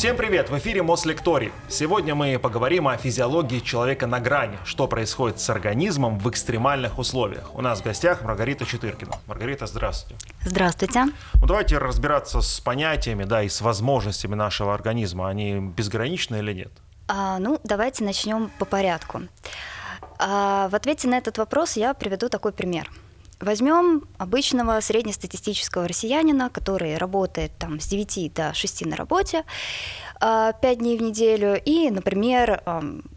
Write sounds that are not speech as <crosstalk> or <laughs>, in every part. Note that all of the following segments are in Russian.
Всем привет! В эфире Мослекторий. Сегодня мы поговорим о физиологии человека на грани, что происходит с организмом в экстремальных условиях. У нас в гостях Маргарита Четыркина. Маргарита, здравствуйте. Здравствуйте. Ну, давайте разбираться с понятиями, да, и с возможностями нашего организма. Они безграничны или нет? А, ну, давайте начнем по порядку. А, в ответе на этот вопрос я приведу такой пример. Возьмем обычного среднестатистического россиянина, который работает там с 9 до 6 на работе, 5 а, дней в неделю и, например,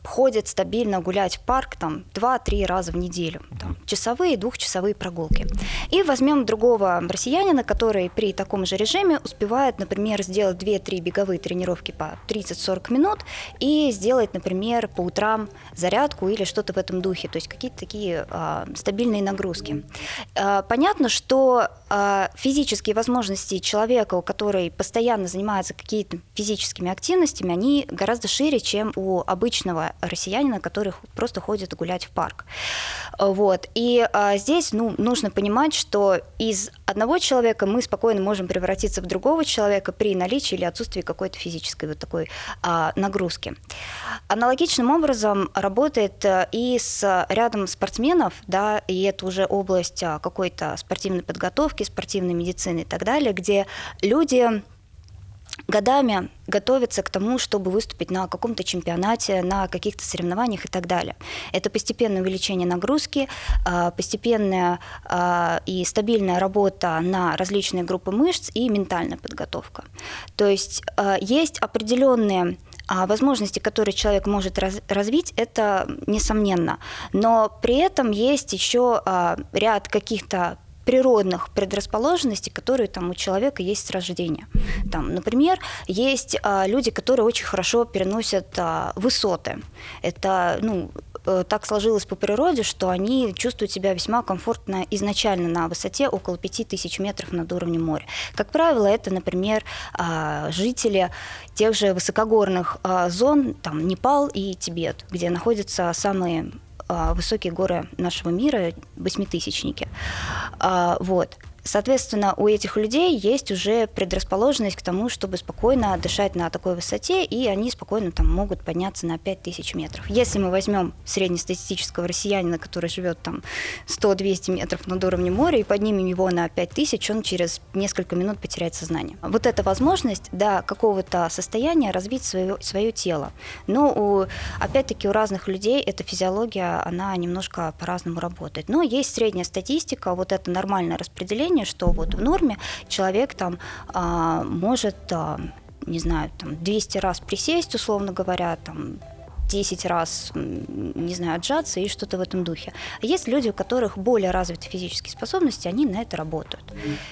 ходит стабильно гулять в парк там 2-3 раза в неделю, там, часовые, двухчасовые прогулки. И возьмем другого россиянина, который при таком же режиме успевает, например, сделать 2-3 беговые тренировки по 30-40 минут и сделать, например, по утрам зарядку или что-то в этом духе, то есть какие-то такие а, стабильные нагрузки. А, понятно, что а, физические возможности человека, у который постоянно занимается какими-то физическими активностями, они гораздо шире, чем у обычного россиянина, который просто ходит гулять в парк. Вот. И здесь ну, нужно понимать, что из одного человека мы спокойно можем превратиться в другого человека при наличии или отсутствии какой-то физической вот такой а, нагрузки. Аналогичным образом работает а, и с рядом спортсменов, да, и это уже область а, какой-то спортивной подготовки, спортивной медицины и так далее, где люди годами готовятся к тому, чтобы выступить на каком-то чемпионате, на каких-то соревнованиях и так далее. Это постепенное увеличение нагрузки, а, постепенная а, и стабильная работа на различные группы мышц и ментальная подготовка. То есть а, есть определенные возможности, которые человек может развить, это несомненно. Но при этом есть еще ряд каких-то природных предрасположенностей, которые там у человека есть с рождения. Там, например, есть а, люди, которые очень хорошо переносят а, высоты. Это, ну, э, так сложилось по природе, что они чувствуют себя весьма комфортно изначально на высоте около 5000 метров над уровнем моря. Как правило, это, например, а, жители тех же высокогорных а, зон, там Непал и Тибет, где находятся самые высокие горы нашего мира, восьмитысячники. А, вот. Соответственно, у этих людей есть уже предрасположенность к тому, чтобы спокойно дышать на такой высоте, и они спокойно там могут подняться на 5000 метров. Если мы возьмем среднестатистического россиянина, который живет там 100-200 метров над уровнем моря, и поднимем его на 5000, он через несколько минут потеряет сознание. Вот эта возможность до какого-то состояния развить свое, свое тело. Но, у, опять-таки, у разных людей эта физиология, она немножко по-разному работает. Но есть средняя статистика, вот это нормальное распределение, ощущение, что вот в норме человек там а, может, а, не знаю, там 200 раз присесть, условно говоря, там 10 раз, не знаю, отжаться и что-то в этом духе. А есть люди, у которых более развиты физические способности, они на это работают.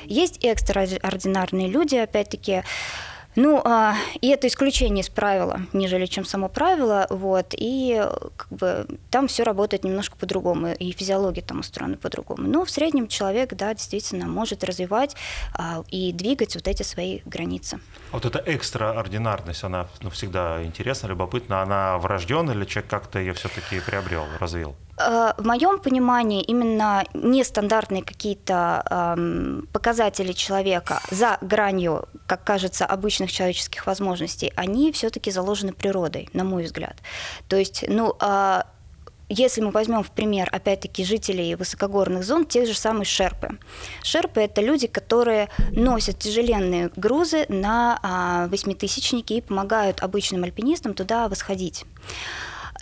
Есть экстраординарные люди, опять-таки, ну, а, и это исключение из правила, нежели чем само правило, вот, и как бы там все работает немножко по-другому, и физиология там устроена по-другому. Но в среднем человек, да, действительно может развивать а, и двигать вот эти свои границы. Вот эта экстраординарность, она ну, всегда интересна, любопытна, она врожденная или человек как-то ее все-таки приобрел, развил? Э, в моем понимании именно нестандартные какие-то показатели человека за гранью, как кажется, обычных человеческих возможностей, они все-таки заложены природой, на мой взгляд. То есть, ну, э, если мы возьмем в пример, опять-таки, жителей высокогорных зон, те же самые шерпы. Шерпы – это люди, которые носят тяжеленные грузы на а, восьмитысячники и помогают обычным альпинистам туда восходить.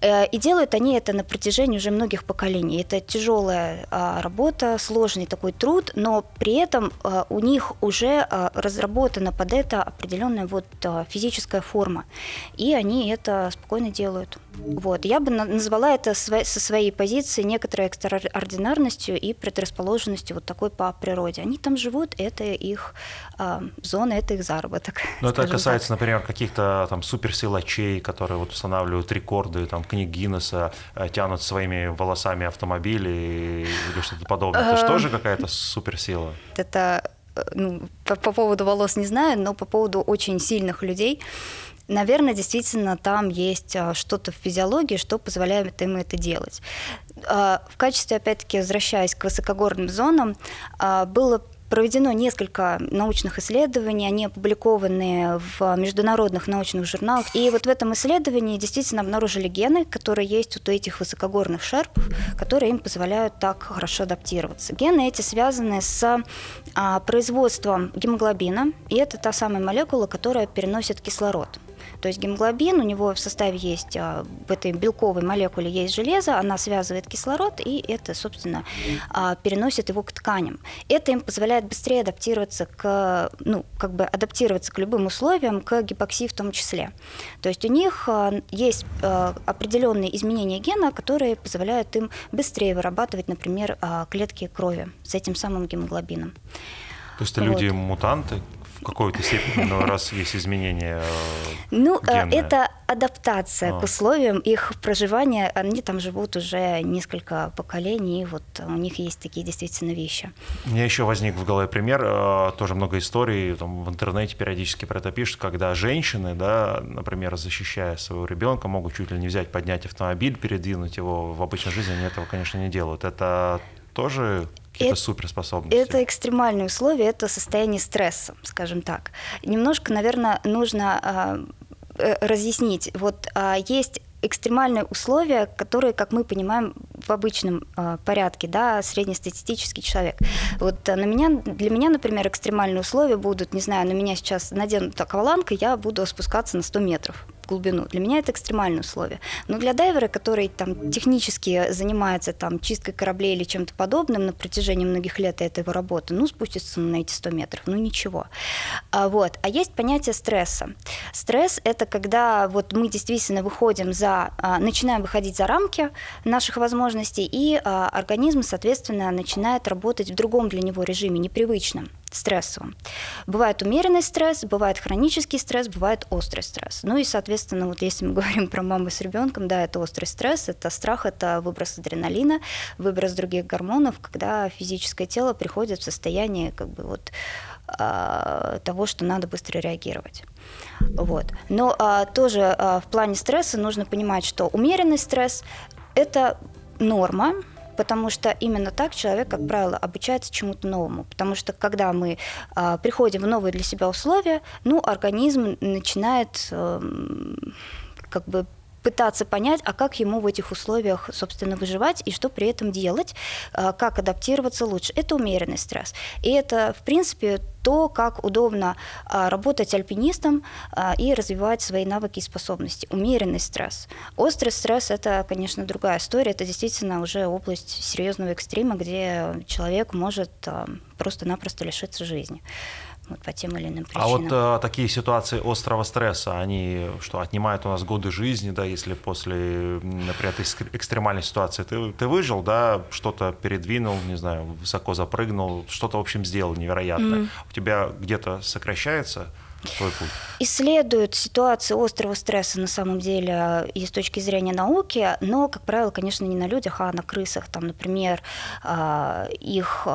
Э, и делают они это на протяжении уже многих поколений. Это тяжелая а, работа, сложный такой труд, но при этом а, у них уже а, разработана под это определенная вот физическая форма. И они это спокойно делают. Вот. Я бы назвала это со своей позиции некоторой экстраординарностью и предрасположенностью вот такой по природе. Они там живут, это их э, зона, это их заработок. Но это касается, так. например, каких-то там суперсилачей, которые вот устанавливают рекорды, там, книг Гиннесса, э, тянут своими волосами автомобили или что-то подобное. Это же эм, тоже какая-то суперсила? Это, э, ну, по, по поводу волос не знаю, но по поводу очень сильных людей, наверное, действительно там есть а, что-то в физиологии, что позволяет им это делать. А, в качестве, опять-таки, возвращаясь к высокогорным зонам, а, было проведено несколько научных исследований, они опубликованы в международных научных журналах. И вот в этом исследовании действительно обнаружили гены, которые есть у этих высокогорных шерпов, которые им позволяют так хорошо адаптироваться. Гены эти связаны с производством гемоглобина, и это та самая молекула, которая переносит кислород. То есть гемоглобин, у него в составе есть, а, в этой белковой молекуле есть железо, она связывает кислород, и это, собственно, а, переносит его к тканям. Это им позволяет быстрее адаптироваться к, ну, как бы адаптироваться к любым условиям, к гипоксии в том числе. То есть у них а, есть определенные изменения гена, которые позволяют им быстрее вырабатывать, например, клетки крови с этим самым гемоглобином. То есть это вот. люди мутанты, в какой-то степени, но раз есть изменения э, Ну, э, генные. это адаптация а. к условиям их проживания. Они там живут уже несколько поколений, и вот у них есть такие действительно вещи. У меня еще возник в голове пример, э, тоже много историй, там в интернете периодически про это пишут, когда женщины, да, например, защищая своего ребенка, могут чуть ли не взять, поднять автомобиль, передвинуть его. В обычной жизни они этого, конечно, не делают. Это тоже какие-то это, суперспособности? Это экстремальные условия, это состояние стресса, скажем так. Немножко, наверное, нужно а, э, разъяснить. Вот а, есть экстремальные условия, которые, как мы понимаем, в обычном э, порядке, да, среднестатистический человек. Вот на меня, для меня, например, экстремальные условия будут, не знаю, на меня сейчас наденут акваланг, и я буду спускаться на 100 метров глубину. Для меня это экстремальные условия. Но для дайвера, который там технически занимается там чисткой кораблей или чем-то подобным на протяжении многих лет это его работа, ну, спустится на эти 100 метров, ну, ничего. А, вот. А есть понятие стресса. Стресс – это когда вот мы действительно выходим за, а, начинаем выходить за рамки наших возможностей, и а, организм, соответственно, начинает работать в другом для него режиме, непривычном стрессовым. Бывает умеренный стресс, бывает хронический стресс, бывает острый стресс. Ну и, соответственно, вот если мы <laughs> говорим про маму с ребенком, да, это острый стресс, это страх, это выброс адреналина, выброс других гормонов, когда физическое тело приходит в состояние как бы вот а, того, что надо быстро реагировать. Вот. Но а, тоже а, в плане стресса нужно понимать, что умеренный стресс – это норма, потому что именно так человек, как правило, обучается чему-то новому. Потому что когда мы а, приходим в новые для себя условия, ну, организм начинает а, как бы пытаться понять, а как ему в этих условиях, собственно, выживать и что при этом делать, а, как адаптироваться лучше. Это умеренный стресс. И это, в принципе, то, как удобно а, работать альпинистом а, и развивать свои навыки и способности. Умеренный стресс. Острый стресс – это, конечно, другая история. Это действительно уже область серьезного экстрима, где человек может просто-напросто лишиться жизни вот, по тем или иным причинам. А вот э, такие ситуации острого стресса, они что, отнимают у нас годы жизни, да, если после, например, экстремальной ситуации ты, ты выжил, да, что-то передвинул, не знаю, высоко запрыгнул, что-то, в общем, сделал невероятное. Mm. У тебя где-то сокращается твой путь? Исследуют ситуации острого стресса на самом деле и с точки зрения науки, но, как правило, конечно, не на людях, а на крысах. Там, например, а, их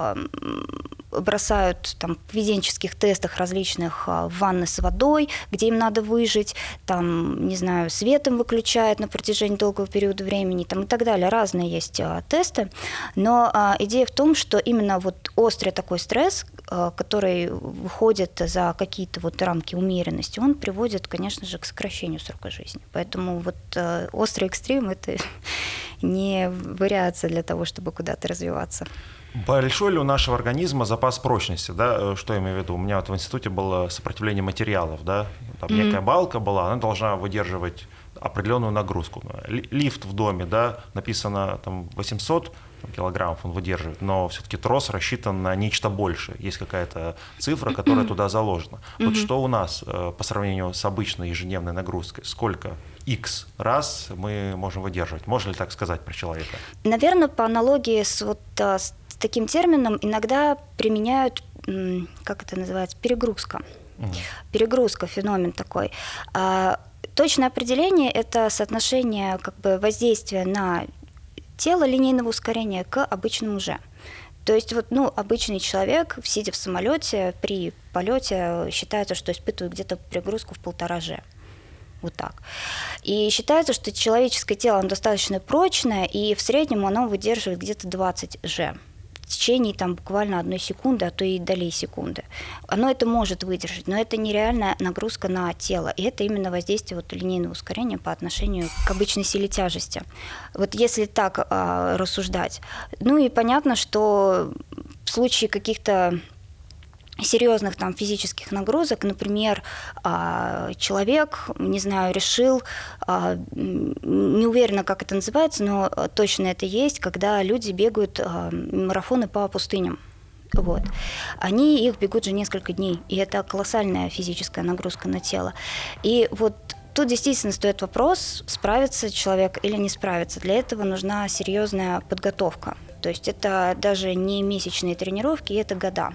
бросают там, в поведенческих тестах различных а, в ванны с водой, где им надо выжить, там, не знаю, светом выключают на протяжении долгого периода времени там, и так далее. Разные есть а, тесты. Но а, идея в том, что именно вот острый такой стресс, а, который выходит за какие-то вот рамки умеренности, он приводит, конечно же, к сокращению срока жизни. Поэтому вот а, острый экстрим – это <laughs> не вариация для того, чтобы куда-то развиваться. Большой ли у нашего организма запас прочности, да, э, что я имею в виду? У меня вот в институте было сопротивление материалов, да, там mm-hmm. некая балка была, она должна выдерживать определенную нагрузку. Лифт в доме, да, написано там 800 килограммов он выдерживает, но все-таки трос рассчитан на нечто большее. Есть какая-то цифра, которая туда заложена. Вот что у нас э, по сравнению с обычной ежедневной нагрузкой? Сколько X раз мы можем выдерживать? Можно ли так сказать про человека? Наверное, по аналогии с, вот, э, с таким термином иногда применяют, как это называется, перегрузка. Угу. Перегрузка, феномен такой. А, точное определение – это соотношение как бы, воздействия на тело линейного ускорения к обычному же. То есть вот, ну, обычный человек, сидя в самолете, при полете считается, что испытывает где-то перегрузку в полтора же. Вот так. И считается, что человеческое тело оно достаточно прочное, и в среднем оно выдерживает где-то 20 же в течение там буквально одной секунды, а то и долей секунды. Оно это может выдержать, но это нереальная нагрузка на тело. И это именно воздействие вот линейного ускорения по отношению к обычной силе тяжести. Вот если так а, рассуждать. Ну и понятно, что в случае каких-то серьезных там физических нагрузок, например, а, человек, не знаю, решил, а, не уверена, как это называется, но точно это есть, когда люди бегают а, марафоны по пустыням. Вот. Они их бегут же несколько дней, и это колоссальная физическая нагрузка на тело. И вот Тут действительно стоит вопрос, справится человек или не справится. Для этого нужна серьезная подготовка. То есть это даже не месячные тренировки, это года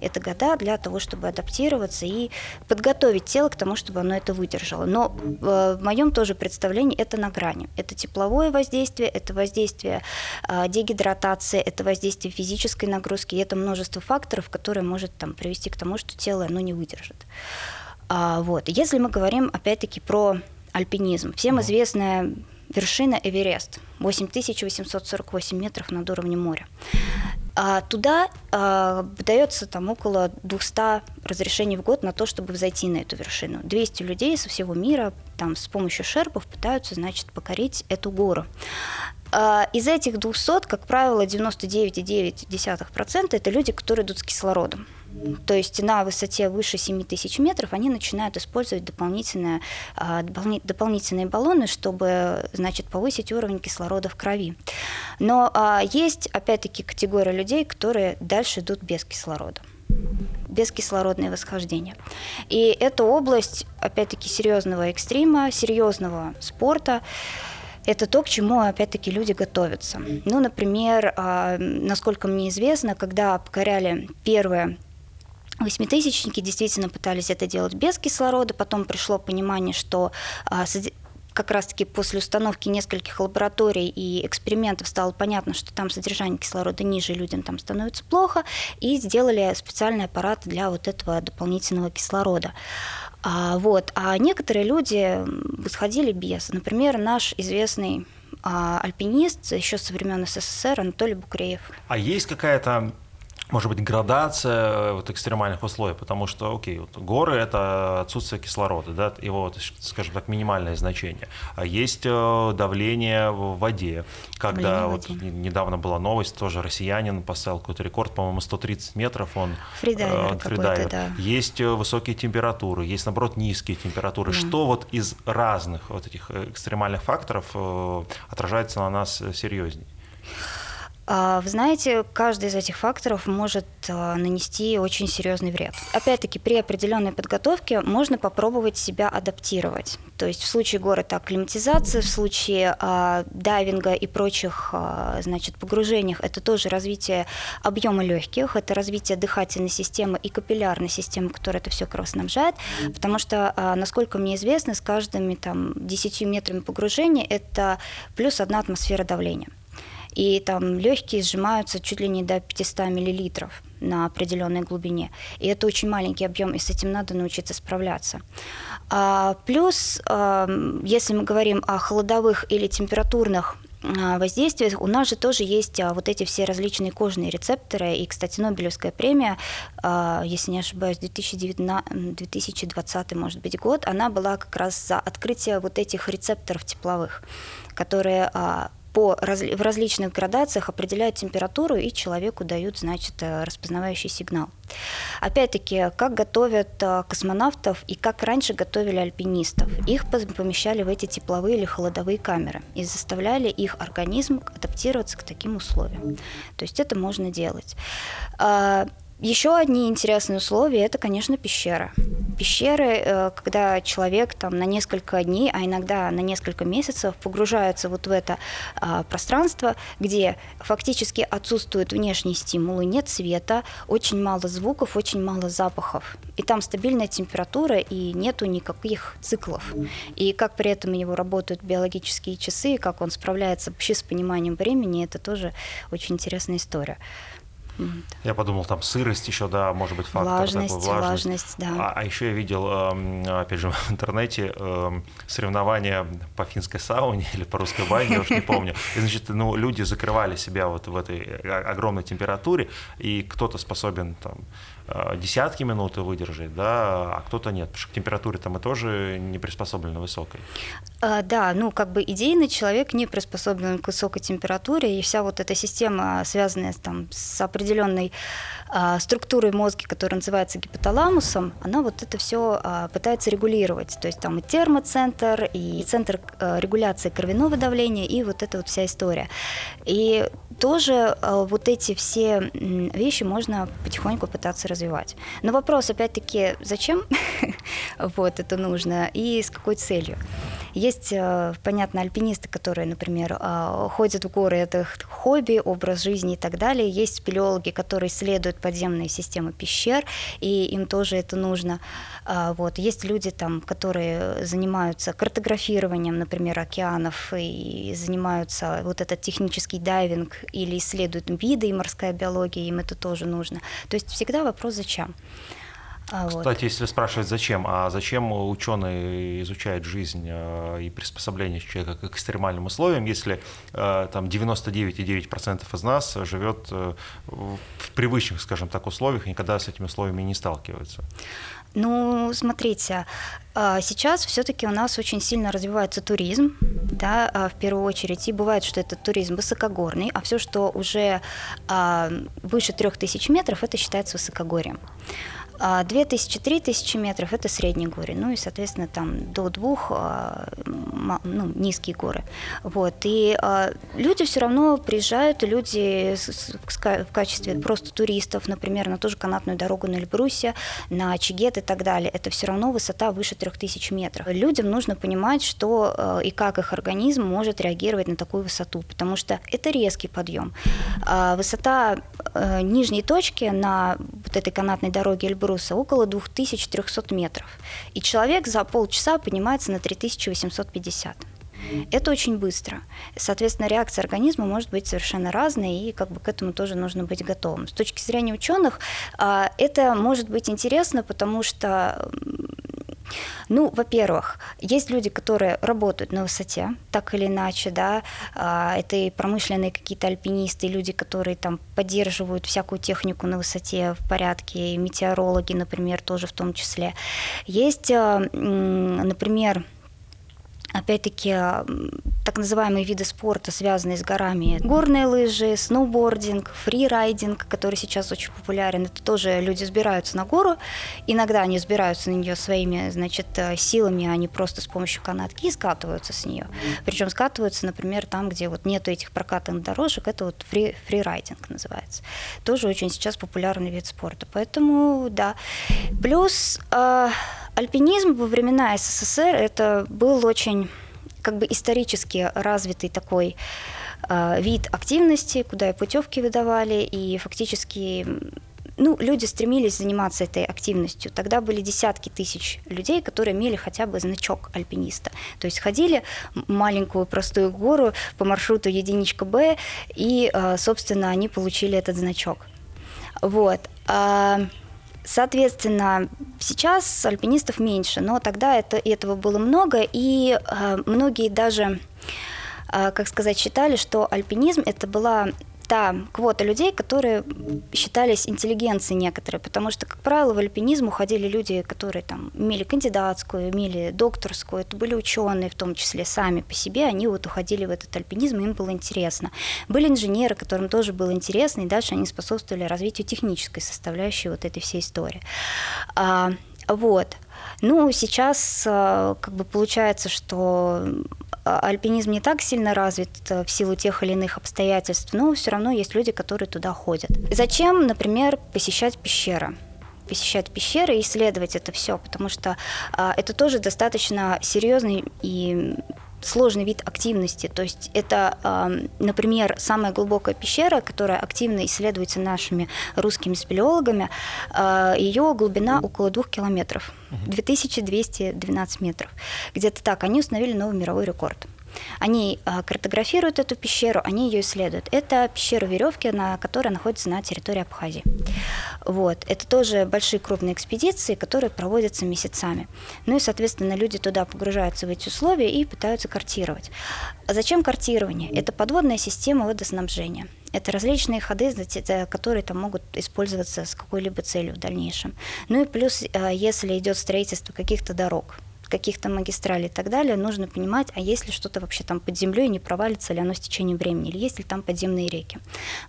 это года для того, чтобы адаптироваться и подготовить тело к тому, чтобы оно это выдержало. Но э, в моем тоже представлении это на грани. Это тепловое воздействие, это воздействие э, дегидратации, это воздействие физической нагрузки, и это множество факторов, которые может там, привести к тому, что тело оно не выдержит. А, вот. Если мы говорим опять-таки про альпинизм, всем известная вершина Эверест, 8848 метров над уровнем моря. А туда а, выдается там около 200 разрешений в год на то, чтобы взойти на эту вершину. 200 людей со всего мира там с помощью шерпов пытаются, значит, покорить эту гору. А, из этих 200, как правило, 99,9% это люди, которые идут с кислородом. То есть на высоте выше 7 тысяч метров они начинают использовать дополнительные, а, дополнительные баллоны, чтобы значит, повысить уровень кислорода в крови. Но а, есть, опять-таки, категория людей, которые дальше идут без кислорода бескислородное восхождение. И это область, опять-таки, серьезного экстрима, серьезного спорта это то, к чему, опять-таки, люди готовятся. Ну, например, а, насколько мне известно, когда покоряли первые Восьмитысячники действительно пытались это делать без кислорода, потом пришло понимание, что а, как раз-таки после установки нескольких лабораторий и экспериментов стало понятно, что там содержание кислорода ниже, людям там становится плохо, и сделали специальный аппарат для вот этого дополнительного кислорода. А, вот. а некоторые люди сходили без. Например, наш известный а, альпинист еще со времен СССР Анатолий Букреев. А есть какая-то может быть, градация э, вот экстремальных условий, потому что, окей, вот горы – это отсутствие кислорода, да, его, скажем так, минимальное значение. А есть э, давление в воде, когда давление вот воде. недавно была новость, тоже россиянин поставил какой-то рекорд, по-моему, 130 метров он фридайвер, э, фридайвер. Да. Есть высокие температуры, есть, наоборот, низкие температуры. Да. Что вот из разных вот этих экстремальных факторов отражается на нас серьезнее? А, вы знаете, каждый из этих факторов может а, нанести очень серьезный вред. Опять-таки, при определенной подготовке можно попробовать себя адаптировать. То есть в случае гор это акклиматизация, в случае э, дайвинга и прочих э, значит, погружениях это тоже развитие объема легких, это развитие дыхательной системы и капиллярной системы, которая это все кровоснабжает, потому что, э, насколько мне известно, с каждыми там, 10 метрами погружения это плюс одна атмосфера давления и там легкие сжимаются чуть ли не до 500 миллилитров на определенной глубине. И это очень маленький объем, и с этим надо научиться справляться. А, плюс, а, если мы говорим о холодовых или температурных а, воздействиях, у нас же тоже есть а, вот эти все различные кожные рецепторы. И, кстати, Нобелевская премия, а, если не ошибаюсь, 2019, 2020, может быть, год, она была как раз за открытие вот этих рецепторов тепловых, которые по, в различных градациях определяют температуру и человеку дают, значит, э, распознавающий сигнал. Опять-таки, как готовят э, космонавтов и как раньше готовили альпинистов? Их помещали в эти тепловые или холодовые камеры и заставляли их организм адаптироваться к таким условиям. То есть это можно делать. Еще одни интересные условия – это, конечно, пещера. Пещеры, э, когда человек там на несколько дней, а иногда на несколько месяцев погружается вот в это а, пространство, где фактически отсутствуют внешние стимулы, нет света, очень мало звуков, очень мало запахов. И там стабильная температура, и нету никаких циклов. И как при этом его работают биологические часы, как он справляется вообще с пониманием времени, это тоже очень интересная история. Я подумал, там сырость еще, да, может быть, фактор влажность, такой, влажность. влажность да. А, а еще я видел, эм, опять же, <laughs> в интернете эм, соревнования по финской сауне <laughs> или по русской бане, я уж не помню. И, значит, ну, люди закрывали себя вот в этой э, огромной температуре, и кто-то способен там десятки минут выдержать, да, а кто-то нет, потому что к температуре там и тоже не приспособлена высокой. А, да, ну как бы идейный человек не приспособлен к высокой температуре, и вся вот эта система, связанная там с определенной структурой мозга, которая называется гипоталамусом, она вот это все а, пытается регулировать. То есть там и термоцентр, и центр а, регуляции кровяного давления, и вот эта вот вся история. И тоже а, вот эти все вещи можно потихоньку пытаться развивать. Но вопрос, опять-таки, зачем <laughs> вот это нужно и с какой целью? Есть, э, понятно, альпинисты, которые, например, а, ходят в горы, это хобби, образ жизни и так далее. Есть спелеологи, которые исследуют подземные системы пещер, и им тоже это нужно. А, вот. Есть люди, там, которые занимаются картографированием, например, океанов, и занимаются вот этот технический дайвинг или исследуют виды и морская биология, им это тоже нужно. То есть всегда вопрос «зачем?». А, Кстати, вот. если спрашивать, зачем, а зачем ученые изучают жизнь э, и приспособление человека к экстремальным условиям, если э, там 99,9% из нас живет э, в привычных, скажем так, условиях, никогда с этими условиями не сталкивается? Ну, смотрите, а, сейчас все-таки у нас очень сильно развивается туризм, да, а, в первую очередь, и бывает, что это туризм высокогорный, а все, что уже выше 3000 метров, это считается высокогорьем. 2000-3000 а метров – это средние горы, ну и, соответственно, там до двух а, ну, низкие горы. Вот. И а, люди все равно приезжают, люди в качестве просто туристов, например, на ту же канатную дорогу на Эльбрусе, на Чигет и так далее. Это все равно высота выше 3000 метров. Людям нужно понимать, что и как их организм может реагировать на такую высоту, потому что это резкий подъем. Высота нижней точки на вот этой канатной дороге Эльбрус Эльбруса около 2300 метров, и человек за полчаса поднимается на 3850. Это очень быстро. Соответственно, реакция организма может быть совершенно разной, и как бы к этому тоже нужно быть готовым. С точки зрения ученых, а, это может быть интересно, потому что ну, во-первых, есть люди, которые работают на высоте, так или иначе, да, а, это и промышленные какие-то альпинисты, люди, которые там поддерживают всякую технику на высоте в порядке, и метеорологи, например, тоже в том числе. Есть, а, например, опять-таки, так называемые виды спорта, связанные с горами. Горные лыжи, сноубординг, фрирайдинг, который сейчас очень популярен. Это тоже люди сбираются на гору. Иногда они сбираются на нее своими, значит, э, силами, а не просто с помощью канатки и скатываются с нее. Причем скатываются, например, там, где вот нету этих прокатных дорожек, это вот фри, фрирайдинг называется. Тоже очень сейчас популярный вид спорта. Поэтому, да. Плюс э, Альпинизм во времена СССР это был очень как бы исторически развитый такой э, вид активности, куда и путевки выдавали, и фактически ну, люди стремились заниматься этой активностью. Тогда были десятки тысяч людей, которые имели хотя бы значок альпиниста. То есть ходили маленькую простую гору по маршруту единичка Б, и, э, собственно, они получили этот значок. Вот. Соответственно, сейчас альпинистов меньше, но тогда это, этого было много, и э, многие даже, э, как сказать, считали, что альпинизм это была та квота людей, которые считались интеллигенцией некоторые, потому что, как правило, в альпинизм уходили люди, которые там имели кандидатскую, имели докторскую, это были ученые, в том числе сами по себе, они вот уходили в этот альпинизм, им было интересно. Были инженеры, которым тоже было интересно, и дальше они способствовали развитию технической составляющей вот этой всей истории. А, вот. Ну, сейчас э, как бы получается, что а, альпинизм не так сильно развит э, в силу тех или иных обстоятельств, но все равно есть люди, которые туда ходят. Зачем, например, посещать пещеры? посещать пещеры и исследовать это все, потому что а, это тоже достаточно серьезный и сложный вид активности. То есть это, например, самая глубокая пещера, которая активно исследуется нашими русскими спелеологами, а, ее глубина около двух километров, 2212 метров. Где-то так. Они установили новый мировой рекорд. Они а, картографируют эту пещеру, они ее исследуют. Это пещера веревки, на которой находится на территории Абхазии. Вот. Это тоже большие крупные экспедиции, которые проводятся месяцами. Ну и, соответственно, люди туда погружаются в эти условия и пытаются картировать. А зачем картирование? Это подводная система водоснабжения. Это различные ходы, которые там могут использоваться с какой-либо целью в дальнейшем. Ну и плюс, а, если идет строительство каких-то дорог, каких-то магистралей и так далее, нужно понимать, а есть ли что-то вообще там под землей, не провалится ли оно с течением времени, или есть ли там подземные реки.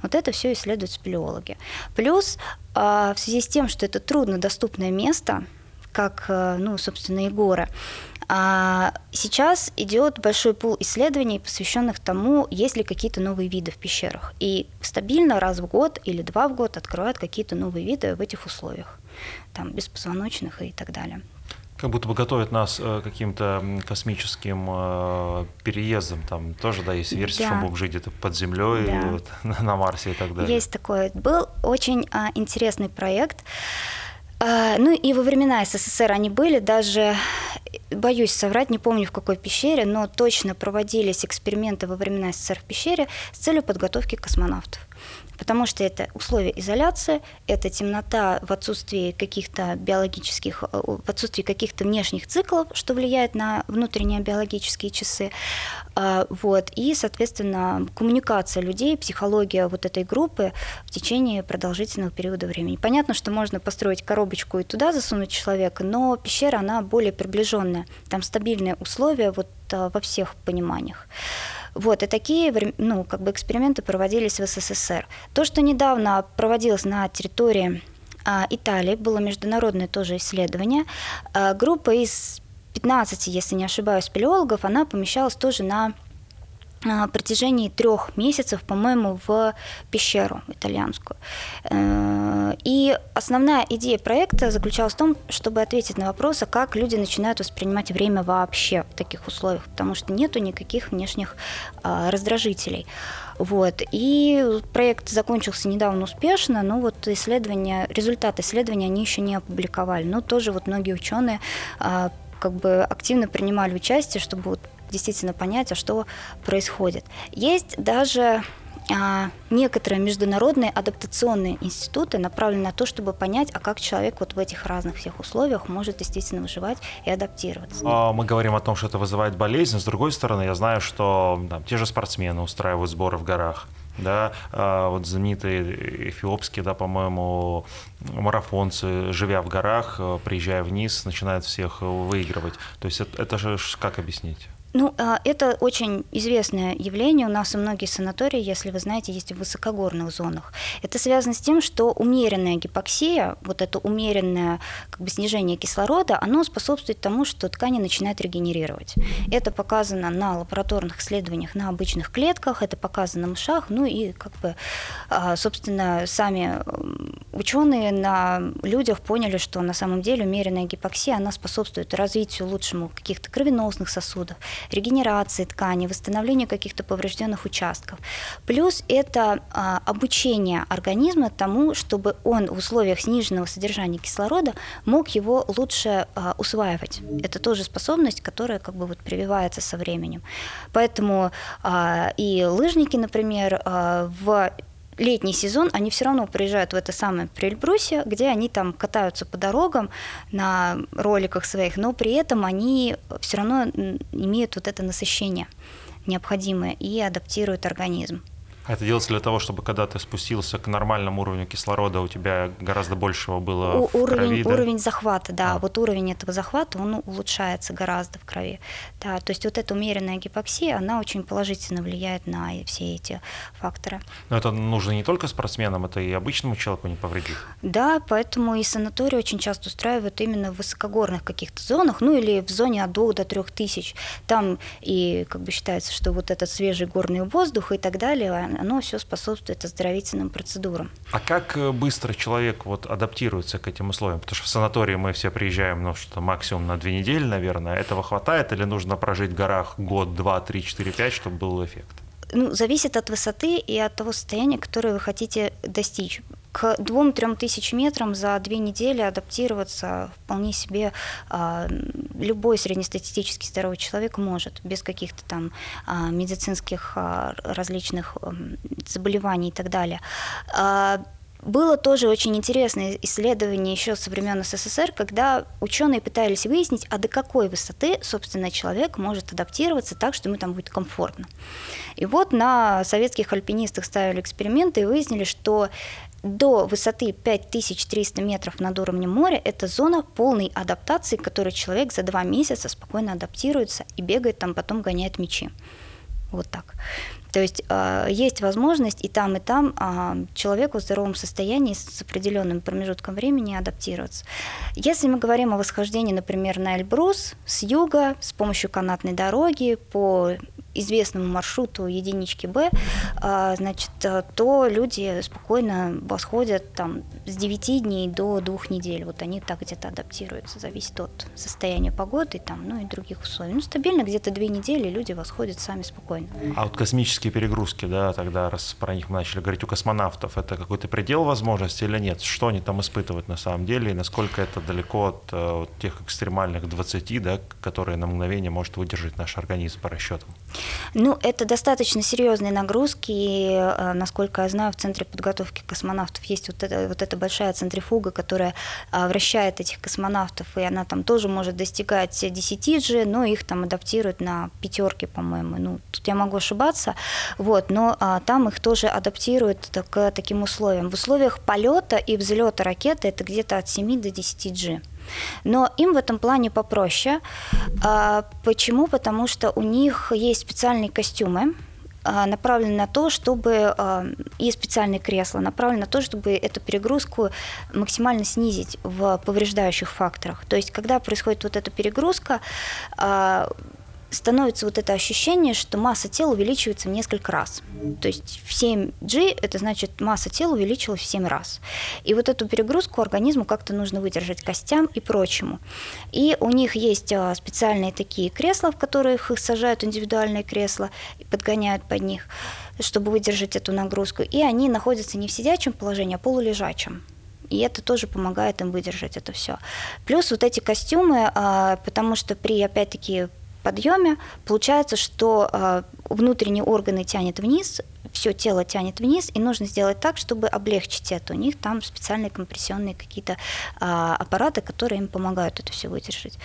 Вот это все исследуют спелеологи. Плюс а, в связи с тем, что это труднодоступное место, как, э, ну, собственно, и горы, а сейчас идет большой пул исследований, посвященных тому, есть ли какие-то новые виды в пещерах. И стабильно раз в год или два в год открывают какие-то новые виды в этих условиях, там, беспозвоночных и так далее. Как будто бы готовят нас э, каким-то космическим э, переездом. Там тоже, да, есть версия, да. что будем жить где-то под землей, да. вот, <laughs> на, на Марсе и так далее. Есть такое. Был очень а, интересный проект. А, ну и во времена СССР они были, даже, боюсь соврать, не помню в какой пещере, но точно проводились эксперименты во времена СССР в пещере с целью подготовки космонавтов потому что это условия изоляции, это темнота в отсутствии каких-то биологических, э, в отсутствии каких-то внешних циклов, что влияет на внутренние биологические часы, а, вот, и, соответственно, коммуникация людей, психология вот этой группы в течение продолжительного периода времени. Понятно, что можно построить коробочку и туда засунуть человека, но пещера, она более приближенная, там стабильные условия вот а, во всех пониманиях. Вот, и такие ну, как бы эксперименты проводились в СССР. То, что недавно проводилось на территории а, Италии, было международное тоже исследование. А, группа из 15, если не ошибаюсь, спелеологов, она помещалась тоже на на протяжении трех месяцев, по-моему, в пещеру итальянскую. Э, и основная идея проекта заключалась в том, чтобы ответить на вопрос, а как люди начинают воспринимать время вообще в таких условиях, потому что нету никаких внешних а, раздражителей. Вот. И проект закончился недавно успешно, но вот исследования, результаты исследования они еще не опубликовали. Но тоже вот многие ученые как бы активно принимали участие, чтобы вот действительно понять, а что происходит. Есть даже а, некоторые международные адаптационные институты направлены на то, чтобы понять, а как человек вот в этих разных всех условиях может действительно выживать и адаптироваться. А, мы говорим о том, что это вызывает болезнь. С другой стороны, я знаю, что там, те же спортсмены устраивают сборы в горах да, а, вот знаменитые эфиопские, да, по-моему, марафонцы, живя в горах, приезжая вниз, начинают всех выигрывать. То есть это, это же как объяснить? Ну, а, это очень известное явление. У нас и многие санатории, если вы знаете, есть в высокогорных зонах. Это связано с тем, что умеренная гипоксия, вот это умеренное как бы, снижение кислорода, оно способствует тому, что ткани начинают регенерировать. Это показано на лабораторных исследованиях на обычных клетках, это показано на мышах, ну и как бы, а, собственно, сами ученые на людях поняли, что на самом деле умеренная гипоксия, она способствует развитию лучшему каких-то кровеносных сосудов, регенерации ткани, восстановлению каких-то поврежденных участков. Плюс это а, обучение организма тому, чтобы он в условиях сниженного содержания кислорода мог его лучше а, усваивать. Это тоже способность, которая как бы вот прививается со временем. Поэтому а, и лыжники, например, в летний сезон они все равно приезжают в это самое Прельбрусье, где они там катаются по дорогам на роликах своих, но при этом они все равно имеют вот это насыщение необходимое и адаптируют организм. Это делается для того, чтобы когда ты спустился к нормальному уровню кислорода, у тебя гораздо большего было у, в уровень, крови, да? Уровень захвата, да. А. Вот уровень этого захвата, он улучшается гораздо в крови. Да, то есть вот эта умеренная гипоксия, она очень положительно влияет на все эти факторы. Но это нужно не только спортсменам, это и обычному человеку не повредит. Да, поэтому и санатории очень часто устраивают именно в высокогорных каких-то зонах, ну или в зоне от 2 до 3 тысяч. Там и как бы считается, что вот этот свежий горный воздух и так далее, оно все способствует оздоровительным процедурам. А как э, быстро человек вот адаптируется к этим условиям? Потому что в санатории мы все приезжаем, ну, что максимум на две недели, наверное. Этого хватает или нужно прожить в горах год, два, три, четыре, пять, чтобы был эффект? Ну, зависит от высоты и от того состояния, которое вы хотите достичь к 2-3 тысяч метрам за две недели адаптироваться вполне себе э, любой среднестатистический здоровый человек может без каких-то там а, медицинских а, различных заболеваний и так далее. Было тоже очень интересное исследование еще со времен СССР, когда ученые пытались выяснить, а до какой высоты, собственно, человек может адаптироваться так, что ему там будет комфортно. И вот на советских альпинистах ставили эксперименты и выяснили, что до высоты 5300 метров над уровнем моря это зона полной адаптации, к которой человек за два месяца спокойно адаптируется и бегает там, потом гоняет мячи. Вот так. То есть э, есть возможность и там, и там э, человеку в здоровом состоянии с определенным промежутком времени адаптироваться. Если мы говорим о восхождении, например, на Эльбрус с юга с помощью канатной дороги по известному маршруту единички Б, а, значит, то люди спокойно восходят там с 9 дней до 2 недель. Вот они так где-то адаптируются, зависит от состояния погоды там, ну и других условий. Ну, стабильно где-то 2 недели люди восходят сами спокойно. А вот космические перегрузки, да, тогда, раз про них мы начали говорить, у космонавтов, это какой-то предел возможности или нет? Что они там испытывают на самом деле и насколько это далеко от, э, от тех экстремальных 20, да, которые на мгновение может выдержать наш организм по расчетам? Ну, это достаточно серьезные нагрузки, и, э, насколько я знаю, в Центре подготовки космонавтов есть вот, это, вот эта большая центрифуга, которая а, вращает этих космонавтов, и она там тоже может достигать 10 же, но их там адаптируют на пятерки, по-моему. Ну, тут я могу ошибаться, вот, но а, там их тоже адаптируют к таким условиям. В условиях полета и взлета ракеты это где-то от 7 до 10 G. Но им в этом плане попроще. А, почему? Потому что у них есть специальные костюмы, а, направлены на то, чтобы а, и специальные кресла направлены на то, чтобы эту перегрузку максимально снизить в повреждающих факторах. То есть, когда происходит вот эта перегрузка, становится вот это ощущение, что масса тела увеличивается в несколько раз. То есть в 7G это значит масса тела увеличилась в 7 раз. И вот эту перегрузку организму как-то нужно выдержать костям и прочему. И у них есть а, специальные такие кресла, в которых их сажают индивидуальные кресла и подгоняют под них, чтобы выдержать эту нагрузку. И они находятся не в сидячем положении, а полулежачем. И это тоже помогает им выдержать это все. Плюс вот эти костюмы, а, потому что при, опять-таки, подъеме, получается, что э, внутренние органы тянет вниз, все тело тянет вниз, и нужно сделать так, чтобы облегчить это. У них там специальные компрессионные какие-то а, аппараты, которые им помогают это все выдержать.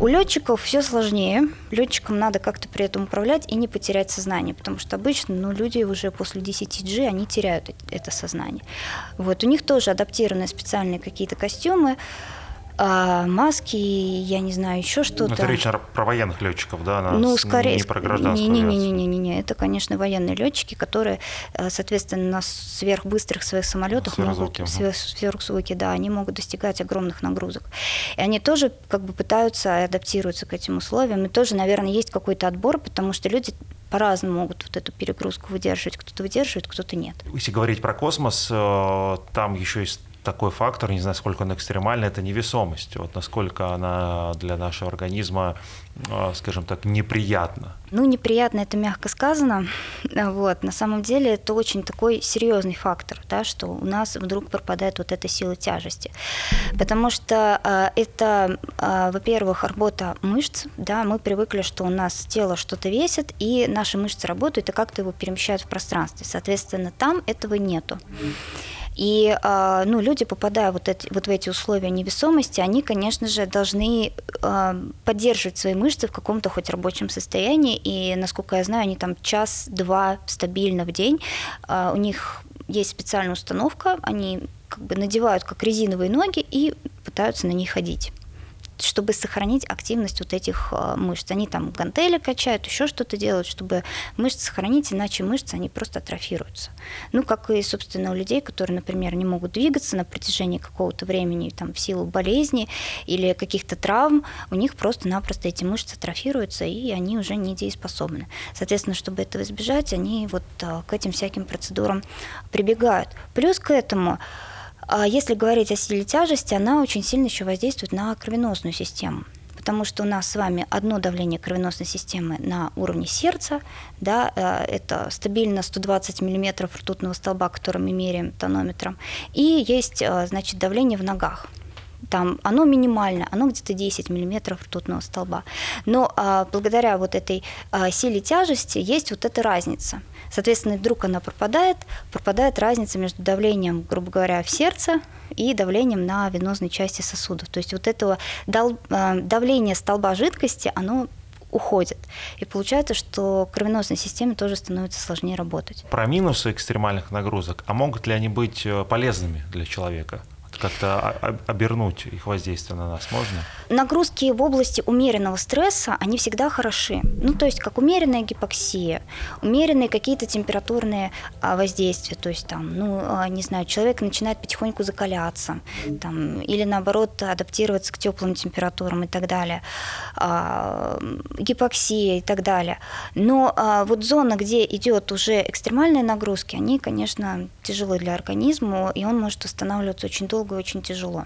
У летчиков все сложнее. Летчикам надо как-то при этом управлять и не потерять сознание, потому что обычно ну, люди уже после 10G, они теряют это сознание. Вот, у них тоже адаптированные специальные какие-то костюмы, а маски, я не знаю, еще что-то. Это речь про военных летчиков, да? Она ну, скорее, не про гражданскую не, не, не, не, не, не, это, конечно, военные летчики, которые, э, соответственно, на сверхбыстрых своих самолетах сверхзвуки, могут, угу. сверхзвуки, да, они могут достигать огромных нагрузок. И они тоже как бы пытаются адаптироваться к этим условиям, и тоже, наверное, есть какой-то отбор, потому что люди по-разному могут вот эту перегрузку выдерживать. Кто-то выдерживает, кто-то нет. Если говорить про космос, э, там еще есть такой фактор, не знаю, сколько он экстремальный, это невесомость. Вот насколько она для нашего организма, а, скажем так, неприятна. Ну, неприятно это мягко сказано. Вот. На самом деле это очень такой серьезный фактор, да, что у нас вдруг пропадает вот эта сила тяжести. Потому что э, это, э, во-первых, работа мышц. Да, мы привыкли, что у нас тело что-то весит, и наши мышцы работают и как-то его перемещают в пространстве. Соответственно, там этого нету. И а, ну, люди, попадая вот, эти, вот в эти условия невесомости, они, конечно же, должны а, поддерживать свои мышцы в каком-то хоть рабочем состоянии. И, насколько я знаю, они там час-два стабильно в день. А, у них есть специальная установка, они как бы надевают как резиновые ноги и пытаются на них ходить чтобы сохранить активность вот этих а, мышц. Они там гантели качают, еще что-то делают, чтобы мышцы сохранить, иначе мышцы, они просто атрофируются. Ну, как и, собственно, у людей, которые, например, не могут двигаться на протяжении какого-то времени там, в силу болезни или каких-то травм, у них просто-напросто эти мышцы атрофируются, и они уже недееспособны. Соответственно, чтобы этого избежать, они вот а, к этим всяким процедурам прибегают. Плюс к этому а если говорить о силе тяжести, она очень сильно еще воздействует на кровеносную систему потому что у нас с вами одно давление кровеносной системы на уровне сердца, да, э, это стабильно 120 мм ртутного столба, который мы меряем тонометром, и есть, э, значит, давление в ногах. Там оно минимально, оно где-то 10 миллиметров ртутного столба. Но а, благодаря вот этой а, силе тяжести есть вот эта разница. Соответственно, вдруг она пропадает, пропадает разница между давлением, грубо говоря, в сердце и давлением на венозной части сосудов. То есть вот этого а, давления столба жидкости, оно уходит. И получается, что кровеносной системе тоже становится сложнее работать. Про минусы экстремальных нагрузок, а могут ли они быть э, полезными для человека? Как-то обернуть их воздействие на нас можно? Нагрузки в области умеренного стресса, они всегда хороши. Ну, то есть, как умеренная гипоксия, умеренные какие-то температурные а, воздействия, то есть, там, ну, а, не знаю, человек начинает потихоньку закаляться, там, или, наоборот, адаптироваться к теплым температурам и так далее, а, гипоксия и так далее. Но вот зона, где идет уже экстремальные нагрузки, они, конечно, тяжелы для организма, и он может восстанавливаться очень долго долго и очень тяжело.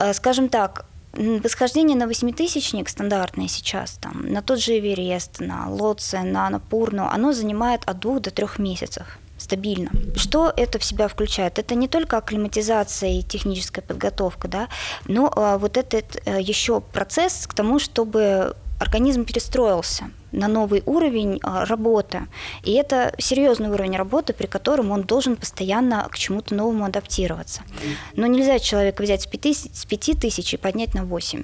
Э, скажем так, восхождение на восьмитысячник стандартное сейчас, там, на тот же Эверест, на Лоце, на Напурну, оно занимает от двух до трех месяцев стабильно. Что это в себя включает? Это не только акклиматизация и техническая подготовка, да, но а, вот этот а, еще процесс к тому, чтобы организм перестроился на новый уровень а, работы. И это серьезный уровень работы, при котором он должен постоянно к чему-то новому адаптироваться. Но нельзя человека взять с 5, с 5 тысяч и поднять на 8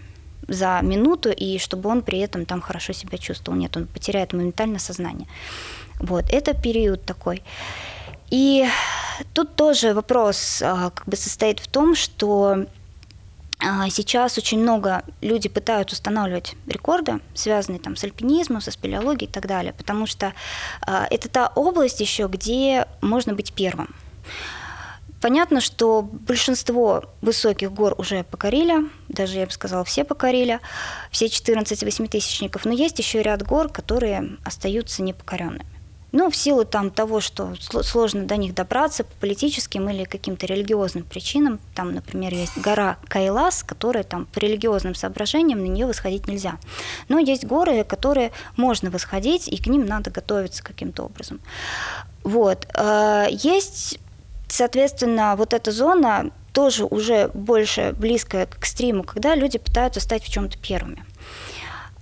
за минуту, и чтобы он при этом там хорошо себя чувствовал. Нет, он потеряет моментально сознание. Вот, это период такой. И тут тоже вопрос а, как бы состоит в том, что сейчас очень много люди пытаются устанавливать рекорды, связанные там с альпинизмом, со спелеологией и так далее, потому что э, это та область еще, где можно быть первым. Понятно, что большинство высоких гор уже покорили, даже, я бы сказала, все покорили, все 14 восьмитысячников, но есть еще ряд гор, которые остаются непокоренными. Ну, в силу там того, что сложно до них добраться по политическим или каким-то религиозным причинам. Там, например, есть гора Кайлас, которая там по религиозным соображениям на нее восходить нельзя. Но есть горы, которые можно восходить, и к ним надо готовиться каким-то образом. Вот. Э, есть, соответственно, вот эта зона тоже уже больше близкая к экстриму, когда люди пытаются стать в чем-то первыми.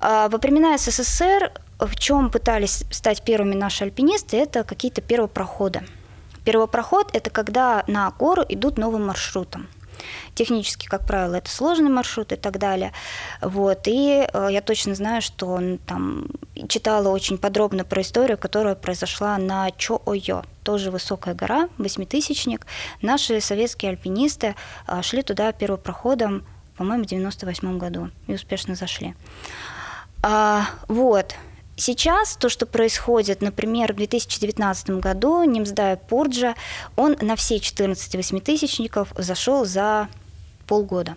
А во времена СССР в чем пытались стать первыми наши альпинисты, это какие-то первопроходы. Первопроход – это когда на гору идут новым маршрутом. Технически, как правило, это сложный маршрут и так далее. Вот. И э, я точно знаю, что он там читала очень подробно про историю, которая произошла на Чо-Ойо, тоже высокая гора, восьмитысячник. Наши советские альпинисты э, шли туда первопроходом, по-моему, в 98 году и успешно зашли. А, вот. Сейчас то, что происходит, например, в 2019 году Нимсдая Пурджа, он на все 14 восьмитысячников зашел за полгода.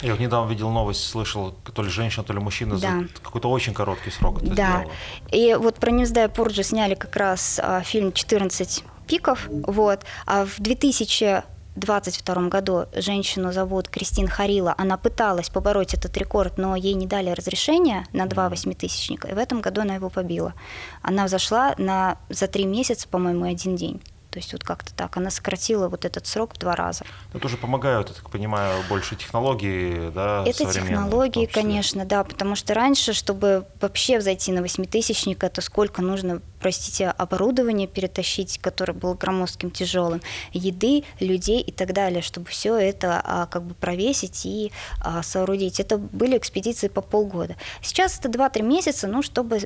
Я вот недавно видел новость, слышал, то ли женщина, то ли мужчина да. за какой-то очень короткий срок это да. сделала. И вот про Нимсдая Пурджа сняли как раз а, фильм «14 пиков», вот, а в 2000 2022 году женщину зовут Кристин Харила. Она пыталась побороть этот рекорд, но ей не дали разрешения на два восьмитысячника. И в этом году она его побила. Она взошла на, за три месяца, по-моему, один день. То есть вот как-то так. Она сократила вот этот срок в два раза. Это уже помогают, я так понимаю, больше технологии, да, Это технологии, конечно, да, потому что раньше, чтобы вообще взойти на восьмитысячник, это сколько нужно, простите, оборудование перетащить, которое было громоздким, тяжелым, еды, людей и так далее, чтобы все это а, как бы провесить и а, соорудить. Это были экспедиции по полгода. Сейчас это 2-3 месяца, ну, чтобы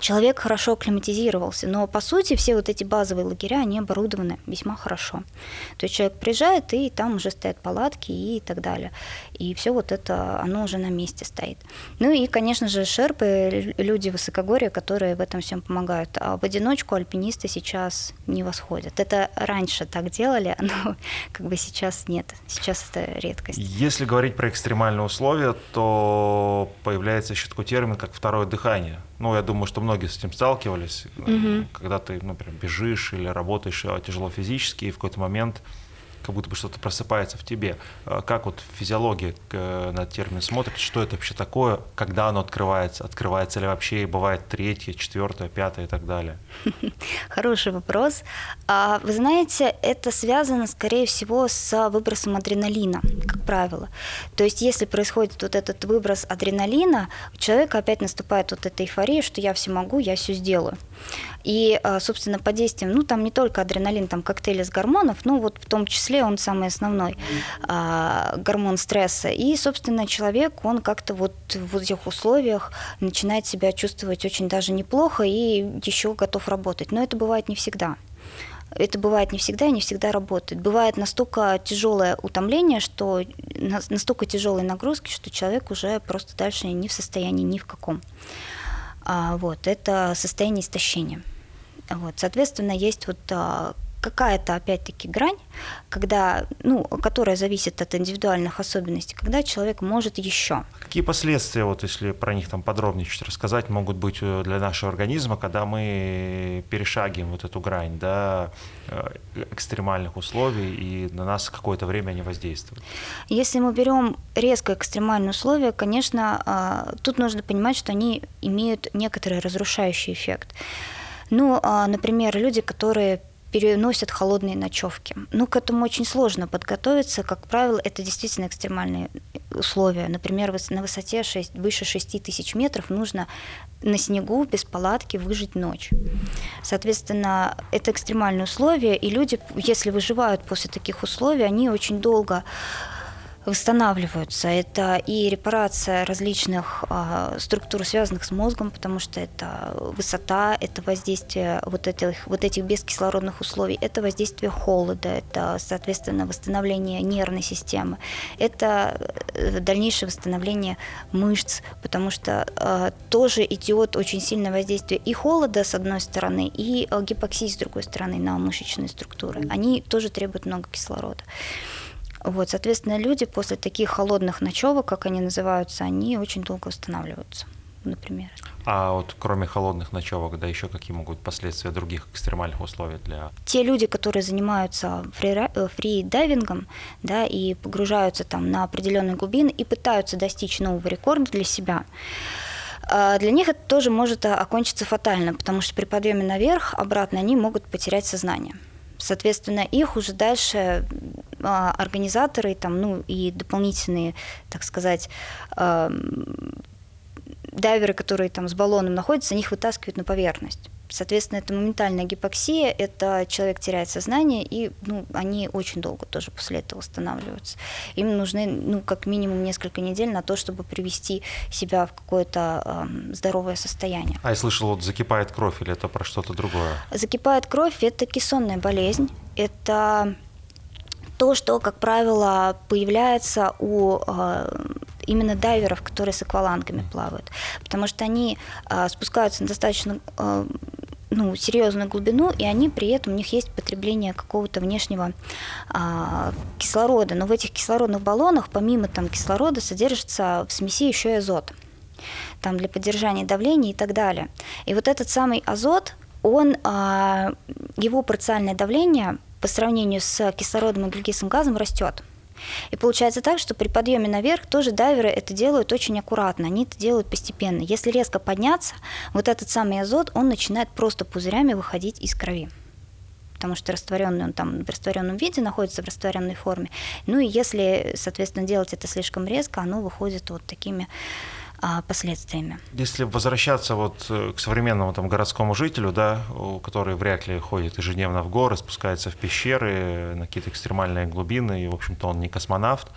человек хорошо акклиматизировался. Но, по сути, все вот эти базовые лагеря, они оборудованы весьма хорошо. То есть человек приезжает, и там уже стоят палатки и так далее. И все вот это, оно уже на месте стоит. Ну и, конечно же, шерпы, люди высокогорья, которые в этом всем помогают. А в одиночку альпинисты сейчас не восходят. Это раньше так делали, <laughs> но как бы сейчас нет. Сейчас это редкость. Если говорить про экстремальные условия, то появляется еще такой термин, как второе дыхание ну, я думаю, что многие с этим сталкивались, угу. когда ты, например, бежишь или работаешь а, тяжело физически, и в какой-то момент как будто бы что-то просыпается в тебе. Э, как вот физиология на термин смотрит, что это вообще такое, когда оно открывается, открывается ли вообще, и бывает третье, четвертое, пятое и так далее? <laughs> Хороший вопрос. А, вы знаете, это связано, скорее всего, с выбросом адреналина, как правило. То есть, если происходит вот этот выброс адреналина, у человека опять наступает вот эта эйфория, что я все могу, я все сделаю. И, а, собственно, по действиям, ну, там не только адреналин, там коктейль из гормонов, ну, вот в том числе он самый основной а, гормон стресса. И, собственно, человек, он как-то вот в этих условиях начинает себя чувствовать очень даже неплохо и еще готов работать. Но это бывает не всегда. Это бывает не всегда и не всегда работает. Бывает настолько тяжелое утомление, что настолько тяжелые нагрузки, что человек уже просто дальше не в состоянии ни в каком. А, вот, это состояние истощения. Вот, соответственно, есть вот а, какая-то, опять-таки, грань, когда, ну, которая зависит от индивидуальных особенностей, когда человек может еще. Какие последствия, вот если про них там подробнее чуть рассказать, могут быть э, для нашего организма, когда мы перешагиваем вот эту грань, да, э, экстремальных условий, и на нас какое-то время они воздействуют? Если мы берем резко экстремальные условия, конечно, а, тут нужно понимать, что они имеют некоторый разрушающий эффект. Ну, а, например, люди, которые переносят холодные ночевки. Ну, к этому очень сложно подготовиться. Как правило, это действительно экстремальные условия. Например, на высоте 6, выше 6 тысяч метров нужно на снегу без палатки выжить ночь. Соответственно, это экстремальные условия, и люди, если выживают после таких условий, они очень долго восстанавливаются. Это и репарация различных а, структур, связанных с мозгом, потому что это высота, это воздействие вот этих, вот этих бескислородных условий, это воздействие холода, это, соответственно, восстановление нервной системы, это э, дальнейшее восстановление мышц, потому что а, тоже идет очень сильное воздействие и холода, с одной стороны, и а, гипоксии, с другой стороны, на мышечные структуры. Они тоже требуют много кислорода. Вот, соответственно, люди после таких холодных ночевок, как они называются, они очень долго восстанавливаются, например. А вот кроме холодных ночевок, да, еще какие могут последствия других экстремальных условий для... Те люди, которые занимаются э, фри-дайвингом, да, и погружаются там на определенные глубины и пытаются достичь нового рекорда для себя, а для них это тоже может окончиться фатально, потому что при подъеме наверх обратно они могут потерять сознание. Соответственно, их уже дальше а, организаторы там, ну, и дополнительные, так сказать, дайверы, которые там с баллоном находятся, них вытаскивают на поверхность. Соответственно, это моментальная гипоксия, это человек теряет сознание, и ну, они очень долго тоже после этого восстанавливаются. Им нужны ну, как минимум несколько недель на то, чтобы привести себя в какое-то э, здоровое состояние. А я слышал, вот закипает кровь, или это про что-то другое? Закипает кровь – это кессонная болезнь, это то, что, как правило, появляется у э, именно дайверов, которые с аквалангами плавают, потому что они э, спускаются на достаточно э, ну, серьезную глубину, и они при этом, у них есть потребление какого-то внешнего а, кислорода. Но в этих кислородных баллонах, помимо там, кислорода, содержится в смеси еще и азот там, для поддержания давления и так далее. И вот этот самый азот, он, а, его парциальное давление по сравнению с кислородом и углекислым газом растет. И получается так, что при подъеме наверх тоже дайверы это делают очень аккуратно, они это делают постепенно. Если резко подняться, вот этот самый азот, он начинает просто пузырями выходить из крови потому что растворенный он там в растворенном виде находится в растворенной форме. Ну и если, соответственно, делать это слишком резко, оно выходит вот такими а, последствиями. Если возвращаться вот э, к современному там, городскому жителю, да, который вряд ли ходит ежедневно в горы, спускается в пещеры, на какие-то экстремальные глубины, и, в общем-то, он не космонавт,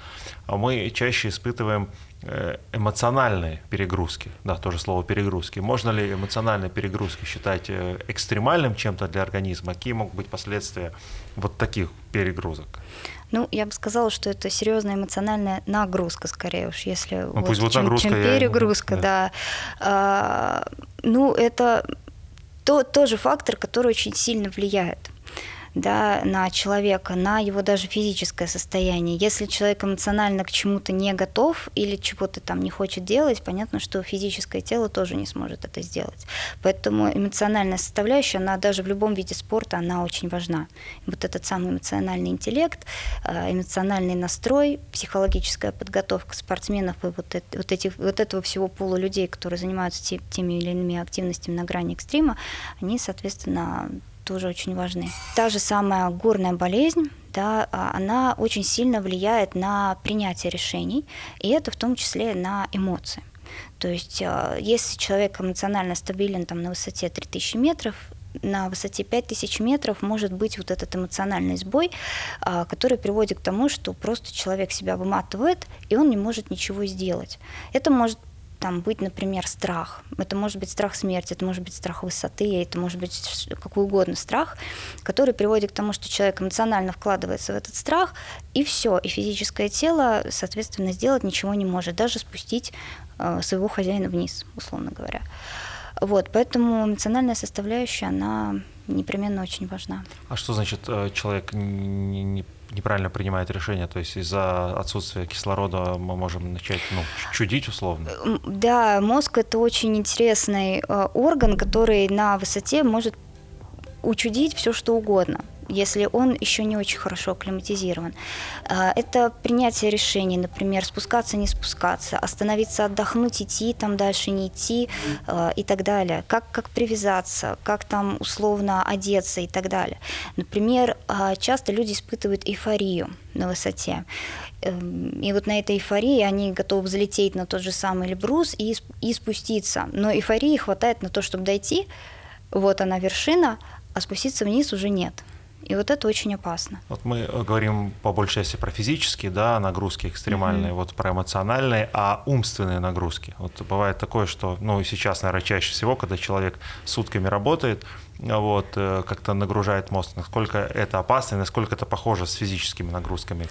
а мы чаще испытываем э, эмоциональные перегрузки, да, тоже слово перегрузки. Можно ли эмоциональные перегрузки считать э, экстремальным чем-то для организма? Какие могут быть последствия вот таких перегрузок? Ну, я бы сказала, что это серьезная эмоциональная нагрузка, скорее уж, если ну, вот, пусть вот чем, нагрузка, чем перегрузка, я... да. да. А, ну, это то, тоже фактор, который очень сильно влияет. Да, на человека, на его даже физическое состояние. Если человек эмоционально к чему-то не готов или чего-то там не хочет делать, понятно, что физическое тело тоже не сможет это сделать. Поэтому эмоциональная составляющая, она даже в любом виде спорта, она очень важна. Вот этот самый эмоциональный интеллект, э, эмоциональный настрой, психологическая подготовка спортсменов и вот, это, вот, этих, вот этого всего пула людей, которые занимаются теми или иными активностями на грани экстрима, они, соответственно, тоже очень важны. Та же самая горная болезнь, да, а, она очень сильно влияет на принятие решений, и это в том числе на эмоции. То есть а, если человек эмоционально стабилен там, на высоте 3000 метров, на высоте 5000 метров может быть вот этот эмоциональный сбой, а, который приводит к тому, что просто человек себя выматывает, и он не может ничего сделать. Это может там быть, например, страх. Это может быть страх смерти, это может быть страх высоты, это может быть какой угодно страх, который приводит к тому, что человек эмоционально вкладывается в этот страх, и все, и физическое тело, соответственно, сделать ничего не может, даже спустить э, своего хозяина вниз, условно говоря. Вот, поэтому эмоциональная составляющая, она непременно очень важна. А что значит э, человек не, не неправильно принимает решения, то есть из-за отсутствия кислорода мы можем начать ну, чудить условно. Да, мозг это очень интересный э, орган, который на высоте может учудить все что угодно если он еще не очень хорошо акклиматизирован. А, это принятие решений, например, спускаться, не спускаться, остановиться, отдохнуть, идти там дальше, не идти а, и так далее. Как, как привязаться, как там условно одеться и так далее. Например, а, часто люди испытывают эйфорию на высоте. Эм, и вот на этой эйфории они готовы взлететь на тот же самый Эльбрус и, и спуститься. Но эйфории хватает на то, чтобы дойти, вот она вершина, а спуститься вниз уже нет. И вот это очень опасно. Вот мы э, говорим по большей части про физические да, нагрузки экстремальные, mm-hmm. вот про эмоциональные, а умственные нагрузки. Вот бывает такое, что, ну и сейчас, наверное, чаще всего, когда человек сутками работает, вот, э, как-то нагружает мозг, насколько это опасно и насколько это похоже с физическими нагрузками.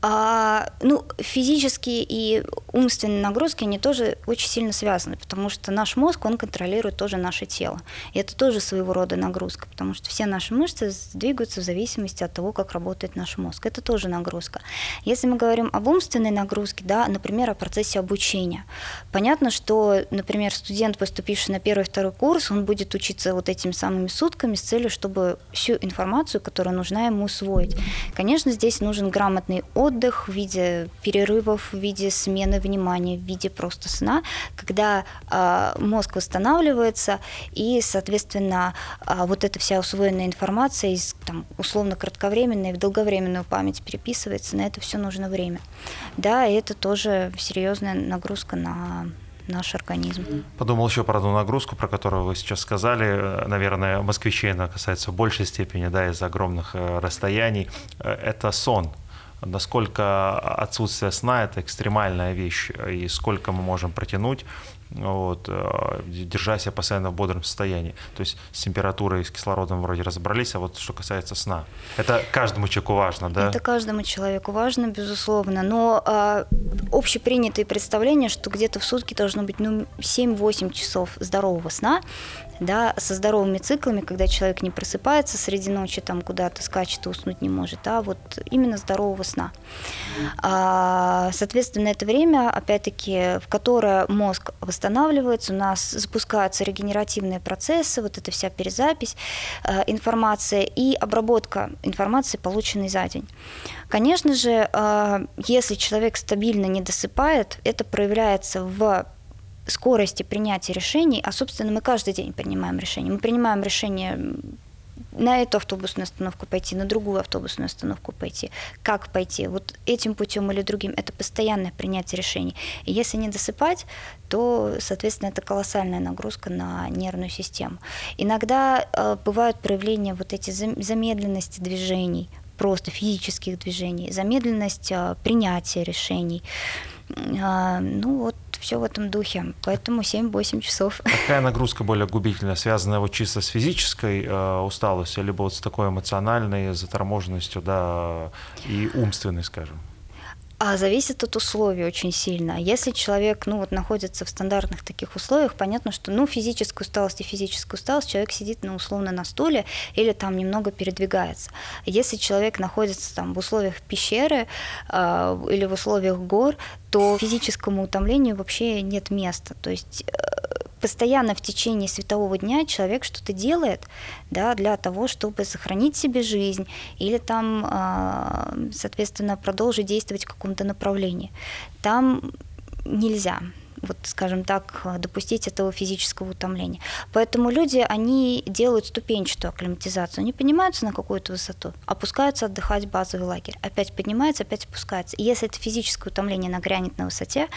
А, ну, физические и умственные нагрузки, они тоже очень сильно связаны, потому что наш мозг, он контролирует тоже наше тело. И это тоже своего рода нагрузка, потому что все наши мышцы двигаются в зависимости от того, как работает наш мозг. Это тоже нагрузка. Если мы говорим об умственной нагрузке, да, например, о процессе обучения. Понятно, что, например, студент, поступивший на первый второй курс, он будет учиться вот этими самыми сутками с целью, чтобы всю информацию, которая нужна ему усвоить. Конечно, здесь нужен грамотный отдых, отдых в виде перерывов, в виде смены внимания, в виде просто сна, когда э, мозг восстанавливается и, соответственно, э, вот эта вся усвоенная информация из там, условно кратковременной в долговременную память переписывается, на это все нужно время. Да, и это тоже серьезная нагрузка на наш организм. Подумал еще про одну нагрузку, про которую вы сейчас сказали. Наверное, москвичей она касается в большей степени, да, из-за огромных э, расстояний. Э, это сон насколько отсутствие сна – это экстремальная вещь, и сколько мы можем протянуть, вот, э, держа себя постоянно в бодром состоянии. То есть с температурой, с кислородом вроде разобрались, а вот что касается сна. Это каждому человеку важно, да? Это каждому человеку важно, безусловно. Но а, общепринятые представления, что где-то в сутки должно быть ну, 7-8 часов здорового сна, да, со здоровыми циклами, когда человек не просыпается среди ночи, там куда-то скачет и уснуть не может, а вот именно здорового сна. А, соответственно, это время, опять-таки, в которое мозг восстанавливается, у нас запускаются регенеративные процессы, вот эта вся перезапись э, информации и обработка информации, полученной за день. Конечно же, э, если человек стабильно не досыпает, это проявляется в скорости принятия решений, а, собственно, мы каждый день принимаем решения. Мы принимаем решение на эту автобусную остановку пойти, на другую автобусную остановку пойти, как пойти, вот этим путем или другим, это постоянное принятие решений. И если не досыпать, то, соответственно, это колоссальная нагрузка на нервную систему. Иногда э, бывают проявления вот эти замедленности движений, просто физических движений, замедленность э, принятия решений. Э, ну вот все в этом духе. Поэтому 7-8 часов. Какая нагрузка более губительная? Связанная вот чисто с физической э, усталостью, либо вот с такой эмоциональной заторможенностью, да, и умственной, скажем? А зависит от условий очень сильно. Если человек, ну вот находится в стандартных таких условиях, понятно, что, ну, физическую усталость и физическую усталость человек сидит, ну, условно на стуле или там немного передвигается. Если человек находится там в условиях пещеры э, или в условиях гор, то физическому утомлению вообще нет места. То есть э, постоянно в течение светового дня человек что-то делает да, для того, чтобы сохранить себе жизнь или там, а, соответственно, продолжить действовать в каком-то направлении. Там нельзя вот, скажем так, допустить этого физического утомления. Поэтому люди, они делают ступенчатую акклиматизацию, они поднимаются на какую-то высоту, опускаются отдыхать в базовый лагерь, опять поднимаются, опять опускаются. И если это физическое утомление нагрянет на высоте,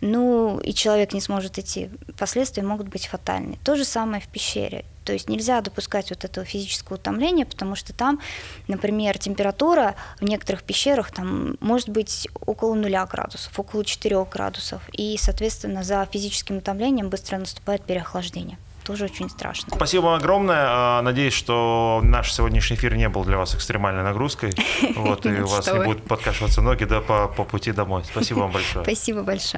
ну и человек не сможет идти, последствия могут быть фатальны. То же самое в пещере. То есть нельзя допускать вот этого физического утомления, потому что там, например, температура в некоторых пещерах там может быть около нуля градусов, около 4 градусов. И, соответственно, за физическим утомлением быстро наступает переохлаждение тоже очень страшно. Спасибо вам огромное. А, надеюсь, что наш сегодняшний эфир не был для вас экстремальной нагрузкой. <laughs> Вот, и у вас не будут подкашиваться ноги да, по, по пути домой. Спасибо вам <laughs> большое. Спасибо большое.